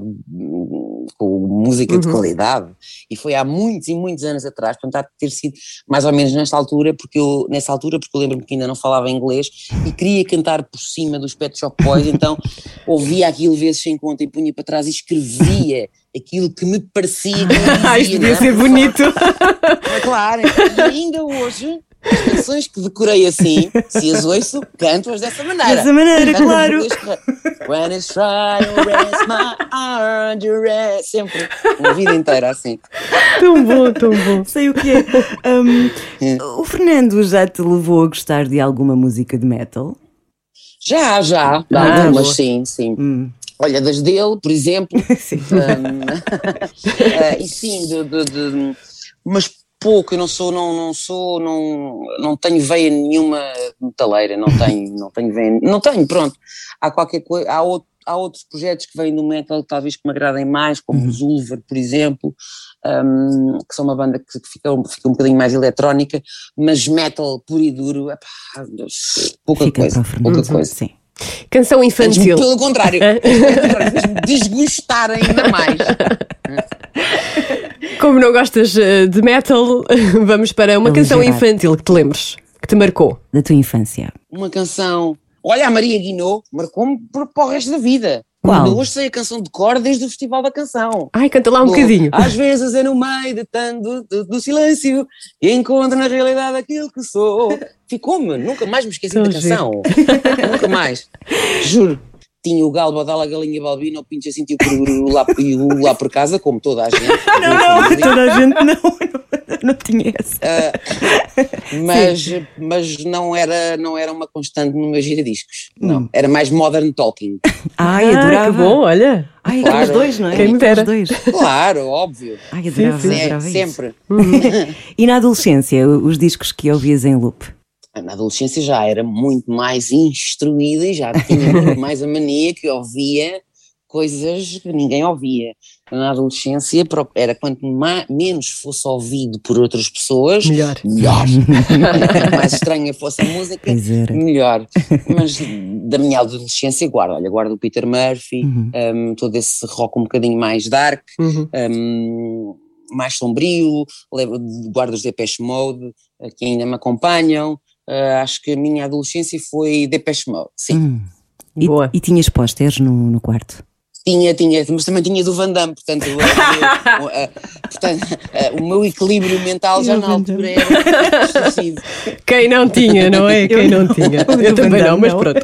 com música de Uhum. qualidade e foi há muitos e muitos anos atrás, portanto há de ter sido mais ou menos nesta altura, porque eu, nessa altura, porque eu lembro-me que ainda não falava inglês e queria cantar por cima dos Pet Shop Boys, então ouvia aquilo vezes sem conta e punha para trás e escrevia aquilo que me parecia que Ah, isto devia não é? ser bonito. É claro, e ainda hoje as canções que decorei assim, se as ouço, canto-as dessa maneira. Dessa maneira, Canto claro. When it's try to rest my arm, you rest. Sempre, uma vida inteira assim. tão bom, tão bom. Sei o que é. Um, o Fernando já te levou a gostar de alguma música de metal? Já, já, Ah, algumas sim, sim. Hum. Olha, das dele, por exemplo. Sim. Ah, e sim, de, de- de- mas pouco, eu não sou, não, não sou, não, não tenho veia nenhuma metaleira, não tenho, não tenho veia, não tenho, pronto. Há qualquer coisa, há, outro- há outros projetos que vêm do metal talvez que me agradem mais, como os Ulver, por exemplo, hum, que são uma banda que, que fica, um- fica um bocadinho mais eletrónica, mas metal puro e duro, epá, pouca Fica coisa, pouca coisa. Sim. Canção infantil. Pelo contrário, fez-me desgostar ainda mais. Como não gostas eh, de metal, vamos para uma canção Aligerar. infantil que te lembres, que te marcou. Da tua infância. uma canção. Olha, a Maria Guinot marcou-me por- para o resto da vida. Qual? Hoje sei a canção de cor desde o Festival da Canção. Ai, canta lá um bocadinho. Às vezes é no meio de tanto do, do silêncio que encontro na realidade aquilo que sou. Ficou-me, nunca mais me esqueci Tão da canção. nunca mais. Juro. Tinha o galo, badala, a galinha balbina, o pinche assim, o cururu lá, e o lá por casa, como toda a gente. Toda a gente não, não, não tinha essa. mas, mas não, era, não era uma constante no meu giradiscos. Hum. Não. Era mais modern talking. Ai, Ah, adorava. que bom, olha. Ai, Claro. aqueles dois, não é? Quem me dera. dois. Claro, óbvio. Ai, adorava, sim. É, adorava isso. sempre. E na adolescência, os discos que ouvias em loop? Na adolescência já era muito mais instruída e já tinha muito mais a mania que ouvia coisas que ninguém ouvia. Na adolescência era quanto ma- menos fosse ouvido por outras pessoas, Melhor. melhor. Quanto mais estranha fosse a música, melhor. Mas da minha adolescência guardo, olha, guardo o Peter Murphy, Uhum. um, todo esse rock um bocadinho mais dark, Uhum. um, mais sombrio, levo- guardo os Depeche Mode, uh, que ainda me acompanham. Uh, acho que a minha adolescência foi Depeche Mode, sim. Hum. E, Boa. e tinhas pósteres no, no quarto? Tinha, tinha, mas também tinha do Van Damme, portanto, uh, uh, uh, portanto, uh, o meu equilíbrio mental já na altura era. Quem não tinha, não é? Quem não tinha. Eu também não, mas pronto.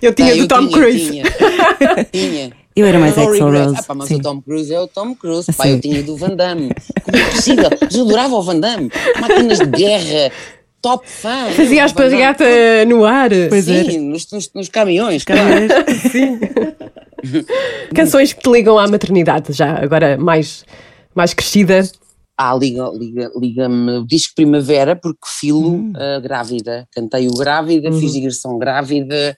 Eu tinha Não, do eu Tom Cruise. Tinha, tinha. Eu era mais regrets. Rose. Ah, pá, mas sim. o Tom Cruise é o Tom Cruise. Ah, Pá, eu tinha do Van Damme. Como é possível? Mas eu adorava o Van Damme. Máquinas de guerra, top fã. Fazia a Van Damme. esparregata no ar. Pois é. Sim, nos, nos, nos caminhões, claro. Canções que te ligam à maternidade, já agora mais, mais crescida. Ah, liga, liga, liga-me o disco Primavera, porque filo Hum. ah, grávida. Cantei-o grávida, Uhum. fiz digressão grávida.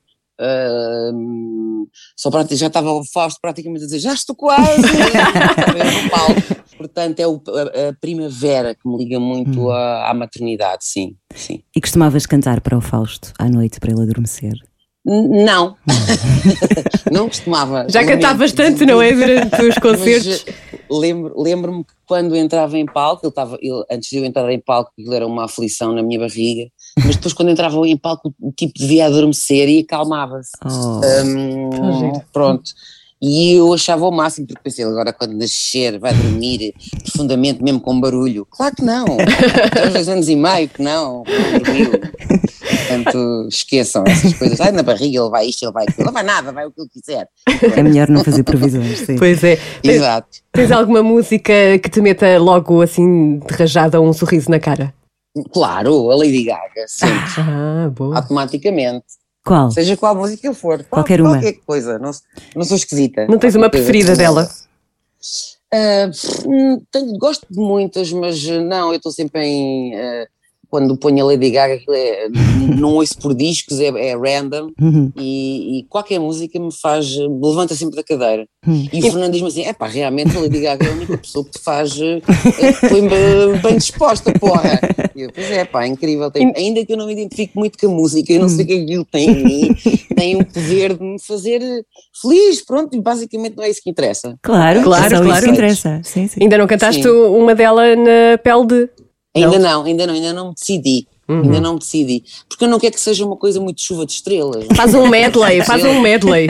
Só já estava o Fausto praticamente a dizer já estou quase no palco. Portanto, é o- a, a primavera que me liga muito Hum. à, à maternidade, sim, sim. E costumavas cantar para o Fausto à noite para ele adormecer? Não, não costumava. Já cantavas tanto, não é? Durante os concertos. Eh, lembro- Lembro-me que quando entrava em palco, ele estava, ele, antes de eu entrar em palco, aquilo era uma aflição na minha barriga, mas depois quando entrava em palco, o tipo devia adormecer e acalmava-se. Oh. Giro. pronto. E eu achava o máximo, porque pensei, agora quando nascer vai dormir profundamente, mesmo com barulho. Claro que não. Aos dois anos e meio que não, não dormiu. Portanto, esqueçam essas coisas. Ai, na barriga ele vai isto, ele vai aquilo. Ele vai nada, vai o que ele quiser. É melhor não fazer previsões, sim. Pois é. Tens, Exato. tens alguma música que te meta logo assim de rajada um sorriso na cara? Claro, a Lady Gaga, sempre, Ah, boa. automaticamente. Qual? Seja qual música for. Qual- Qualquer uma. Qualquer coisa. Não, não sou esquisita. Não tens uma preferida dela? Hum, tenho, gosto de muitas, mas não, eu estou sempre em. eh, quando ponho a Lady Gaga, é, não ouço por discos, é, é random Uhum. e, e qualquer música me faz. me levanta sempre da cadeira. Hum. E o Fernando diz-me assim: é pá, realmente a Lady Gaga é a única pessoa que te faz. eh, põe-me bem disposta, porra. E eu, pois é, pá, é incrível. Tem- ainda que eu não me identifique muito com a música, eu não sei o que aquilo tem em mim, tem o poder de me fazer feliz, pronto, e basicamente não é isso que interessa. Claro, Claro, é claro. isso que interessa. Sim, sim. Ainda não cantaste Sim. uma dela na pele de. Ainda não, ainda não, ainda não me decidi. Uhum. Ainda não me decidi. Porque eu não quero que seja uma coisa muito chuva de estrelas. Faz um medley, faz um medley.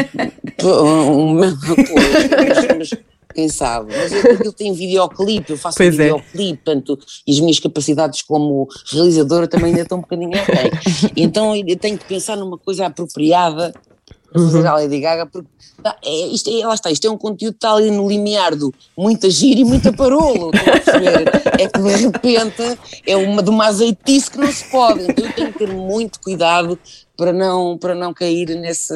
Um- um- pois, mas quem sabe? Mas eu, aquilo tem videoclipe, eu faço Pois um é. videoclipe, portanto, e as minhas capacidades como realizadora também ainda estão um bocadinho aquém. Então eu tenho que pensar numa coisa apropriada. Fazer a Lady Gaga, porque tá, é, isto é, lá está, isto é um conteúdo que está ali no limiar do muita gira e muita parolo? É que de repente é uma de uma azeitice que não se pode, então eu tenho que ter muito cuidado para não, para não cair nesse,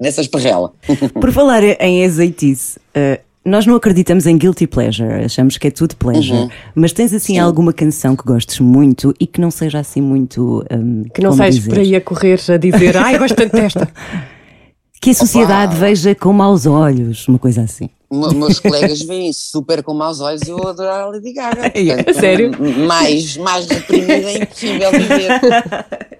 nessa esparrela. Por falar em azeitice, uh, nós não acreditamos em guilty pleasure, achamos que é tudo pleasure, uhum. mas tens assim Sim. alguma canção que gostes muito e que não seja assim muito. Um, que não saias por aí a correr a dizer, ai, gosto tanto desta. Que a sociedade Opa. veja com maus olhos, uma coisa assim. meus colegas veem super com maus olhos e eu adoro a Lady Gaga. Portanto, Sério? Mais, mais reprimida é impossível viver.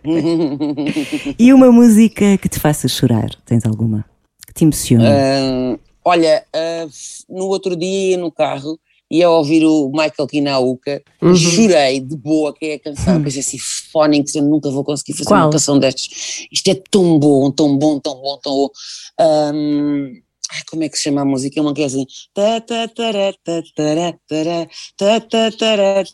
e uma música que te faça chorar? Tens alguma? Que te emocione? Uh, olha, uh, no outro dia no carro ia ouvir o Michael Kinauka uhum. chorei de boa que é a canção, uhum. pensei assim, Phonics, eu nunca vou conseguir fazer Qual? uma canção destas, isto é tão bom, tão bom, tão bom, tão bom. Um, como é que se chama a música? É uma que é assim.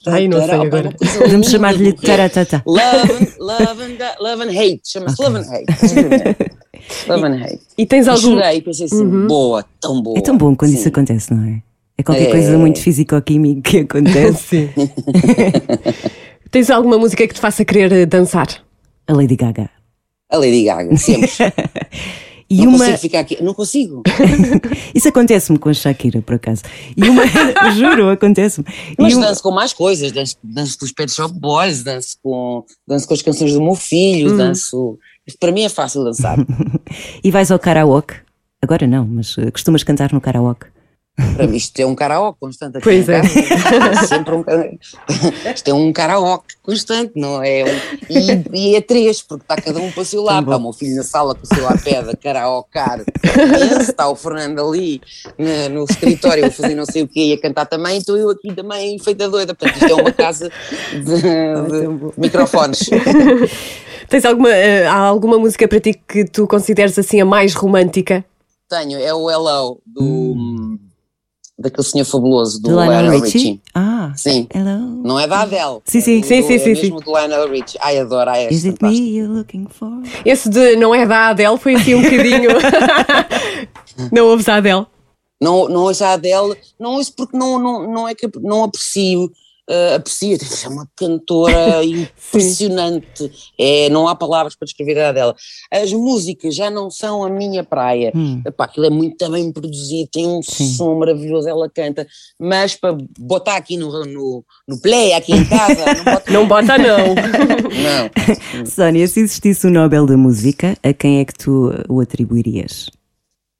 Ai, não sei agora. Podemos chamar-lhe taratata. Love, love, and, love and hate. Chama-se Love and hate. Love and hate. E tens algum. Chorei, pensei assim, uhum. boa, tão boa. É tão bom quando Sim. isso acontece, não é? É qualquer é... coisa muito físico-químico que acontece. Tens alguma música que te faça querer dançar? A Lady Gaga. A Lady Gaga, sempre. E não uma... consigo ficar aqui, não consigo. Isso acontece-me com a Shakira, por acaso. E uma, juro, acontece-me. Mas uma... danço com mais coisas, danço, danço com os Pet Shop Boys, danço com, danço com as canções do meu filho, hum. danço. Para mim é fácil dançar. e vais ao karaoke? Agora não, mas eh, costumas cantar no karaoke? Para mim, isto é um karaoke constante. Aqui pois é. é sempre um, isto é um karaoke constante, não é? Um, e, e, é três, porque está cada um para o seu lado. Está o meu filho na sala com o seu iPad a karaokear. Está o Fernando ali no, no escritório a fazer não sei o quê e a cantar também. Estou eu aqui também feita doida. Portanto, isto é uma casa de, de microfones. Tens alguma, uh, há alguma música para ti que tu consideres assim a mais romântica? Tenho, é o Hello do. Hum daquele senhor fabuloso do Lionel Richie? Richie? Ah, sim. Hello. Não é da Adele. Sim, sim, é sim, do, sim, é sim, mesmo sim. do Lionel Richie. Ai, adoro, ai, é Is it me you're looking for? Esse de não é da Adele foi assim um bocadinho. não ouves a Adele? Não, não ouço a Adele, não ouço porque não, não, não é que não aprecio uh, aprecia, é uma cantora impressionante, é, não há palavras para descrever a dela. As músicas já não são a minha praia, hum. Epá, aquilo é muito bem produzido, tem um Sim. som maravilhoso, ela canta, mas para botar aqui no, no, no play, aqui em casa, não bota não. Bota, não. não. Sónia, se existisse o Nobel da Música, a quem é que tu o atribuirias?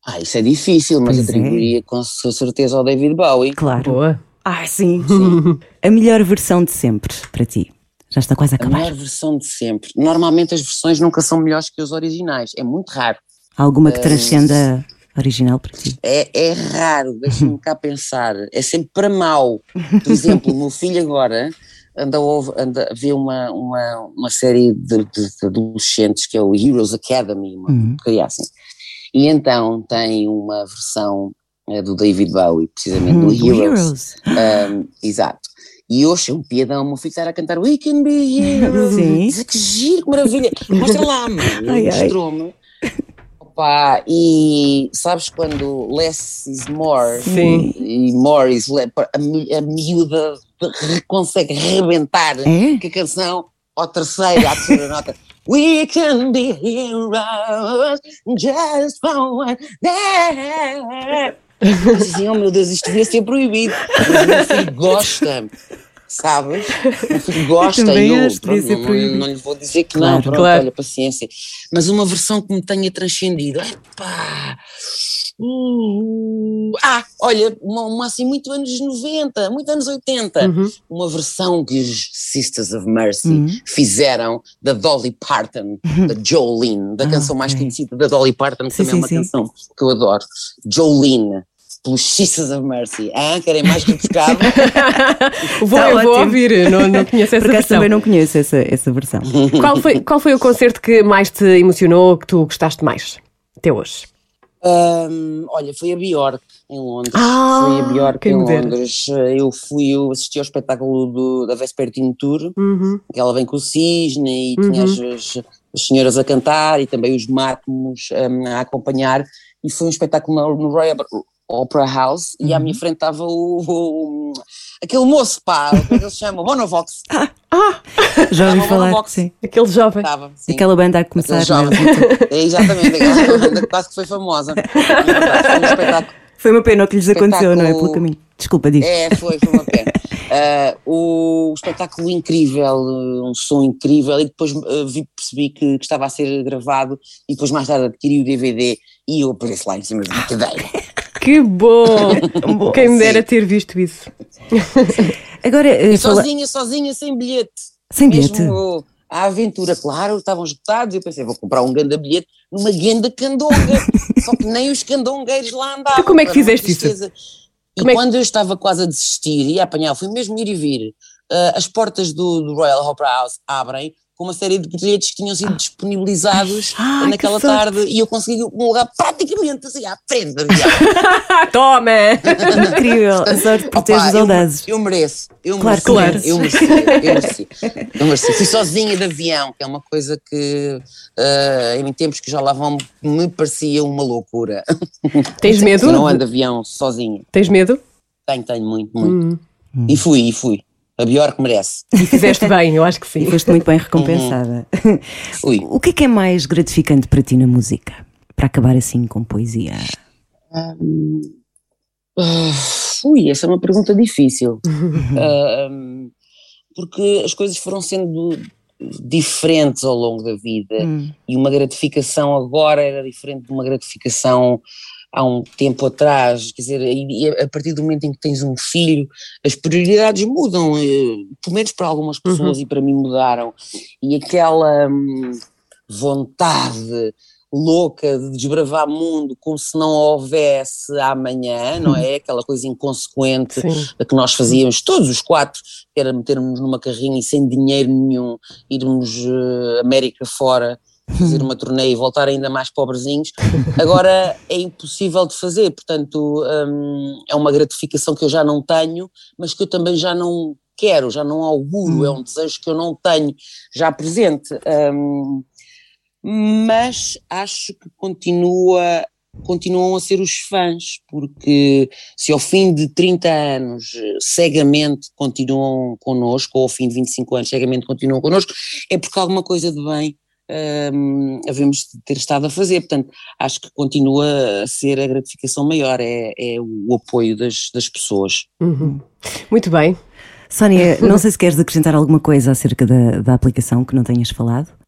Ah, isso é difícil, mas pois é. atribuiria é. com certeza ao David Bowie. Claro. Boa. Ah, sim, sim. a melhor versão de sempre para ti? Já está quase a acabar. A melhor versão de sempre. Normalmente as versões nunca são melhores que os originais. É muito raro. alguma que transcenda a original para ti? É, é raro, deixa-me cá pensar. É sempre para mal. Por exemplo, o meu filho agora anda anda ver uma, uma, uma série de, de, de, adolescentes que é o Heroes Academy, uma uhum. assim. E então tem uma versão é do David Bowie, precisamente do hum, Heroes. Heroes. Um, exato. E hoje é um piadão, meu filho estar a cantar We Can Be Heroes. Sim. Que giro, que maravilha. Mostra lá. Mostrou-me. Opa, e sabes quando less is more Sim. e more is less, a, a miúda consegue rebentar é? que a canção, ou terceira, a terceira nota, We can be heroes just for one day. Diziam, oh meu Deus, isto devia ser proibido. Mas meu filho gosta, sabes? Meu filho gosta e eu, pronto, não, não, não, lhe vou dizer que claro, não, pronto, claro. olha, paciência. Mas uma versão que me tenha transcendido, epá, Uh, ah, olha, uma, uma, assim, muito anos 90, muito anos 80. Uhum. Uma versão que os Sisters of Mercy uhum. fizeram da Dolly Parton, uhum. da Jolene, da ah, canção mais conhecida da Dolly Parton, que sim, também sim, é uma sim. canção que eu adoro. Jolene pelos Sisters of Mercy. Ah, querem mais rebuscado? vou, tá eu vou ouvir, não, não conheço essa versão. também não conheço essa, essa versão. qual, foi, qual foi o concerto que mais te emocionou, que tu gostaste mais até hoje? Um, olha, foi a Bjork em Londres. Ah, foi a Bjork em Londres. Eu fui, eu assisti ao espetáculo do, da Vespertine Tour, uhum. que ela vem com o Cisne e uhum. tinha as, as, as, senhoras a cantar e também os máximos um, a acompanhar. E foi um espetáculo no, no Royal Opera House uhum. e à minha frente estava o, o, aquele moço, pá, como é que ele se chama? Bonovox. Ah, ah. Já ouvi falar, no box. sim. Aquele jovem. Estava, sim. Aquela banda a começar. Aquele não é? jovem. É, exatamente, aquela banda que quase que foi famosa. Foi um espetáculo. Foi uma pena o que lhes aconteceu, não é? Pelo caminho. Desculpa, diz. É, foi, foi uma pena. Ah, o espetáculo incrível, uh, um som incrível, e depois uh, vi, percebi que, que estava a ser gravado, e depois mais tarde adquiri o DVD e eu apareço lá em cima da cadeira. Que bom! Quem me dera ter visto isso. Agora, eh, E fala- sozinha, sozinha, sem bilhete. sem bilhete. Mesmo a aventura, claro, estavam esgotados. Eu pensei, vou comprar um ganda bilhete numa ganda candonga. Só que nem os candongueiros lá andavam. Tu como é que fizeste isso? E Como é que- quando eu estava quase a desistir e a apanhar, fui mesmo ir e vir, ah, as portas do, do Royal Opera House abrem com uma série de bilhetes que tinham sido disponibilizados Ah, que naquela sorte. tarde e eu consegui um lugar praticamente assim à frente da avião. Toma! Incrível. A sorte protege Opa, os eu, audazes. eu mereço, eu Claro mereci, mereces. eu mereci, eu mereci, eu mereci. Fui sozinha de avião, que é uma coisa que ah, em tempos que já lá vão me parecia uma loucura. Tens medo? Eu não ando de avião sozinha, Tens medo? tenho, tenho muito, muito. Hum. E fui, e fui. A pior que merece. E fizeste bem, eu acho que sim. E foste muito bem recompensada. Fui. O que é que é mais gratificante para ti na música? Para acabar assim com poesia. Ah, ui, essa é uma pergunta difícil. Ah, hum, porque as coisas foram sendo diferentes ao longo da vida Hum. e uma gratificação agora era diferente de uma gratificação há um tempo atrás, quer dizer, a partir do momento em que tens um filho, as prioridades mudam, eh, pelo menos para algumas pessoas e para mim mudaram, e aquela hum, vontade louca de desbravar mundo como se não houvesse amanhã, não é? Aquela coisa inconsequente Sim. que nós fazíamos, todos os quatro, que era metermos numa carrinha e sem dinheiro nenhum, irmos eh, América fora, fazer uma turnê e voltar ainda mais pobrezinhos, agora é impossível de fazer, portanto hum, é uma gratificação que eu já não tenho, mas que eu também já não quero, já não auguro, é um desejo que eu não tenho já presente. hum, mas acho que continua, continuam a ser os fãs, porque se ao fim de 30 anos eh, cegamente continuam connosco, ou ao fim de 25 anos cegamente continuam connosco, é porque alguma coisa de bem hum, havemos de ter estado a fazer, portanto acho que continua a ser a gratificação maior, é, é o apoio das, das pessoas. Uhum. Muito bem. Sónia, não sei se queres acrescentar alguma coisa acerca da, da aplicação que não tenhas falado.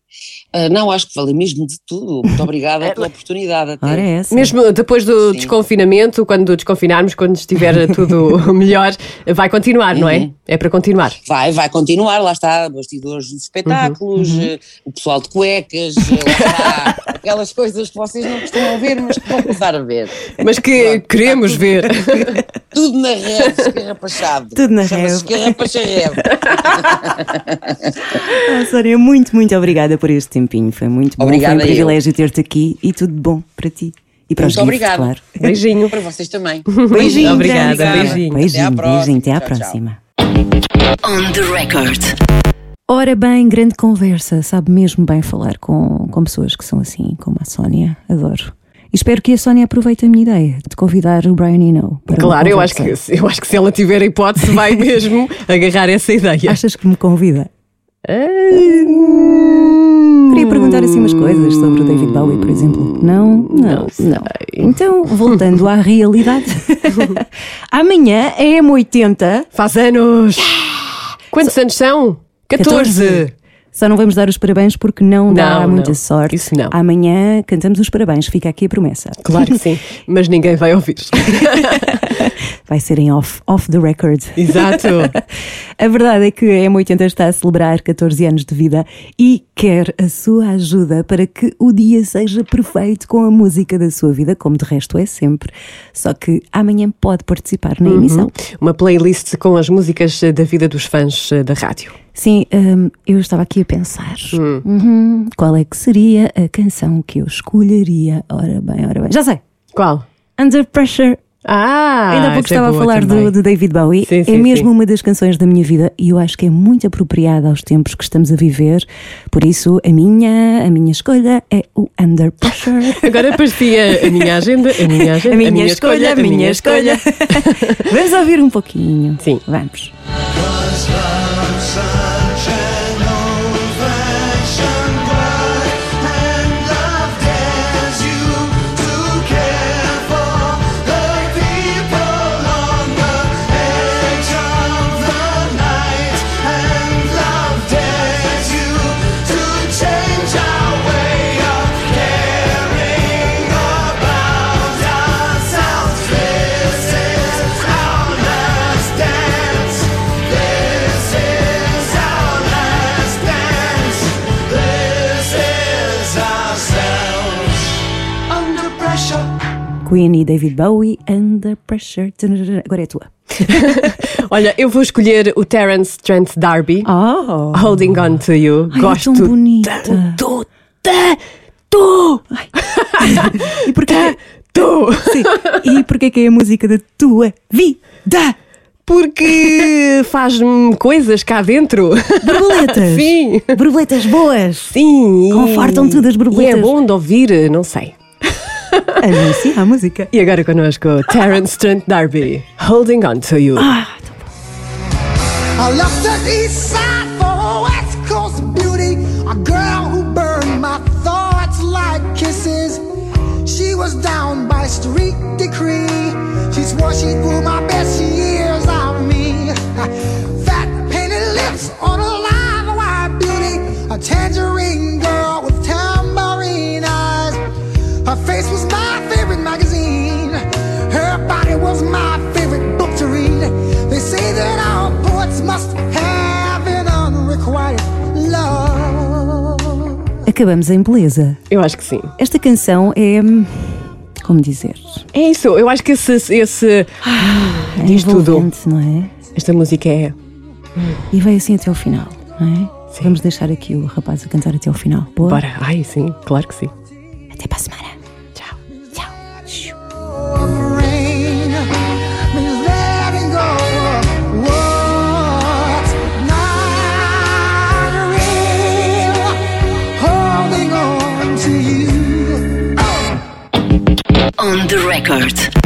Ah, não, acho que falei mesmo de tudo, muito obrigada pela oportunidade até. Ora, é essa. Mesmo depois do Sim. desconfinamento, quando desconfinarmos, quando estiver tudo melhor, vai continuar, não é? Uhum. É para continuar. Vai, vai continuar, lá está, bastidores dos espetáculos, Uhum, eh, o pessoal de cuecas, eh, lá está, aquelas coisas que vocês não costumam ver, mas que vão começar a ver. Mas que Pronto, queremos ver. Tudo na rede, escarrapachado. Tudo na rede. Escarrapacha-rede. Ah, Sónia, muito, muito obrigada por este tempinho. Foi muito bom. Obrigada Foi um privilégio ter-te aqui e tudo de bom para ti. E para os Muito gifts, obrigada. claro. Beijinho. Para vocês também. Beijinho, Obrigada, beijinho. Beijinho, Até à próxima. beijinho, até à Tchau, tchau. próxima. On the record. Ora bem, grande conversa. Sabe mesmo bem falar com, com pessoas que são assim, como a Sónia. Adoro. Espero que a Sónia aproveite a minha ideia de convidar o Brian Eno. Claro, eu acho, que, eu acho que se ela tiver a hipótese, vai mesmo agarrar essa ideia. Achas que me convida? Ah, Queria perguntar assim umas coisas sobre o David Bowie, por exemplo. Não? Não, não. Então, voltando à realidade. Amanhã é M80. Faz anos! Quantos anos são? 14! Só não vamos dar os parabéns porque não dá Não, muita não. sorte. Isso não. Amanhã cantamos os parabéns, fica aqui a promessa. Claro que sim, mas ninguém vai ouvir. Vai ser em off, off the record. Exato. A verdade é que a M80 está a celebrar 14 anos de vida e quer a sua ajuda para que o dia seja perfeito com a música da sua vida, como de resto é sempre. Só que amanhã pode participar na emissão. Uma playlist com as músicas da vida dos fãs eh, da rádio. Sim, hum, eu estava aqui a pensar uhum, qual é que seria a canção que eu escolheria. Ora bem, ora bem. Já sei! Qual? Under Pressure. Ah! Ainda há pouco é estava a boa falar do, de David Bowie. Sim, é sim, mesmo sim. uma das canções da minha vida e eu acho que é muito apropriada aos tempos que estamos a viver. Por isso, a minha, a minha escolha é o Under Pressure. Agora parecia a minha agenda, a minha agenda, A minha, escolha, a minha escolha. Vamos ouvir um pouquinho. Sim. Vamos. Queen e David Bowie, Under Pressure. Agora é a tua. Olha, eu vou escolher o Terence Trent D'Arby. Oh! Holding on to you. Ai, Gosto é tão bonita. tanto. Tanto. E porquê, Tanto. sim, e porquê que é a música da tua vida? Porque faz-me coisas cá dentro. Borboletas! Sim. Borboletas boas! Sim. e- Confortam tudo as borboletas. E é bom de ouvir, não sei. Anuncia a música. E agora connosco, Terence Trent D'Arby. Holding on to you. Ah, I left the east side for a west coast beauty, a girl who burned my thoughts like kisses. She was down by street decree. She swore she'd my best years out of me. Fat painted lips on a acabamos em beleza. Eu acho que sim. Esta canção é. hum, Como dizer? É isso, eu acho que esse. esse É diz tudo. envolvente, não é? Esta música é. E vai assim até ao final, não é? Vamos deixar aqui o rapaz a cantar até ao final. Boa? Bora. Ai, sim, claro que sim. Até para a semana. On the record.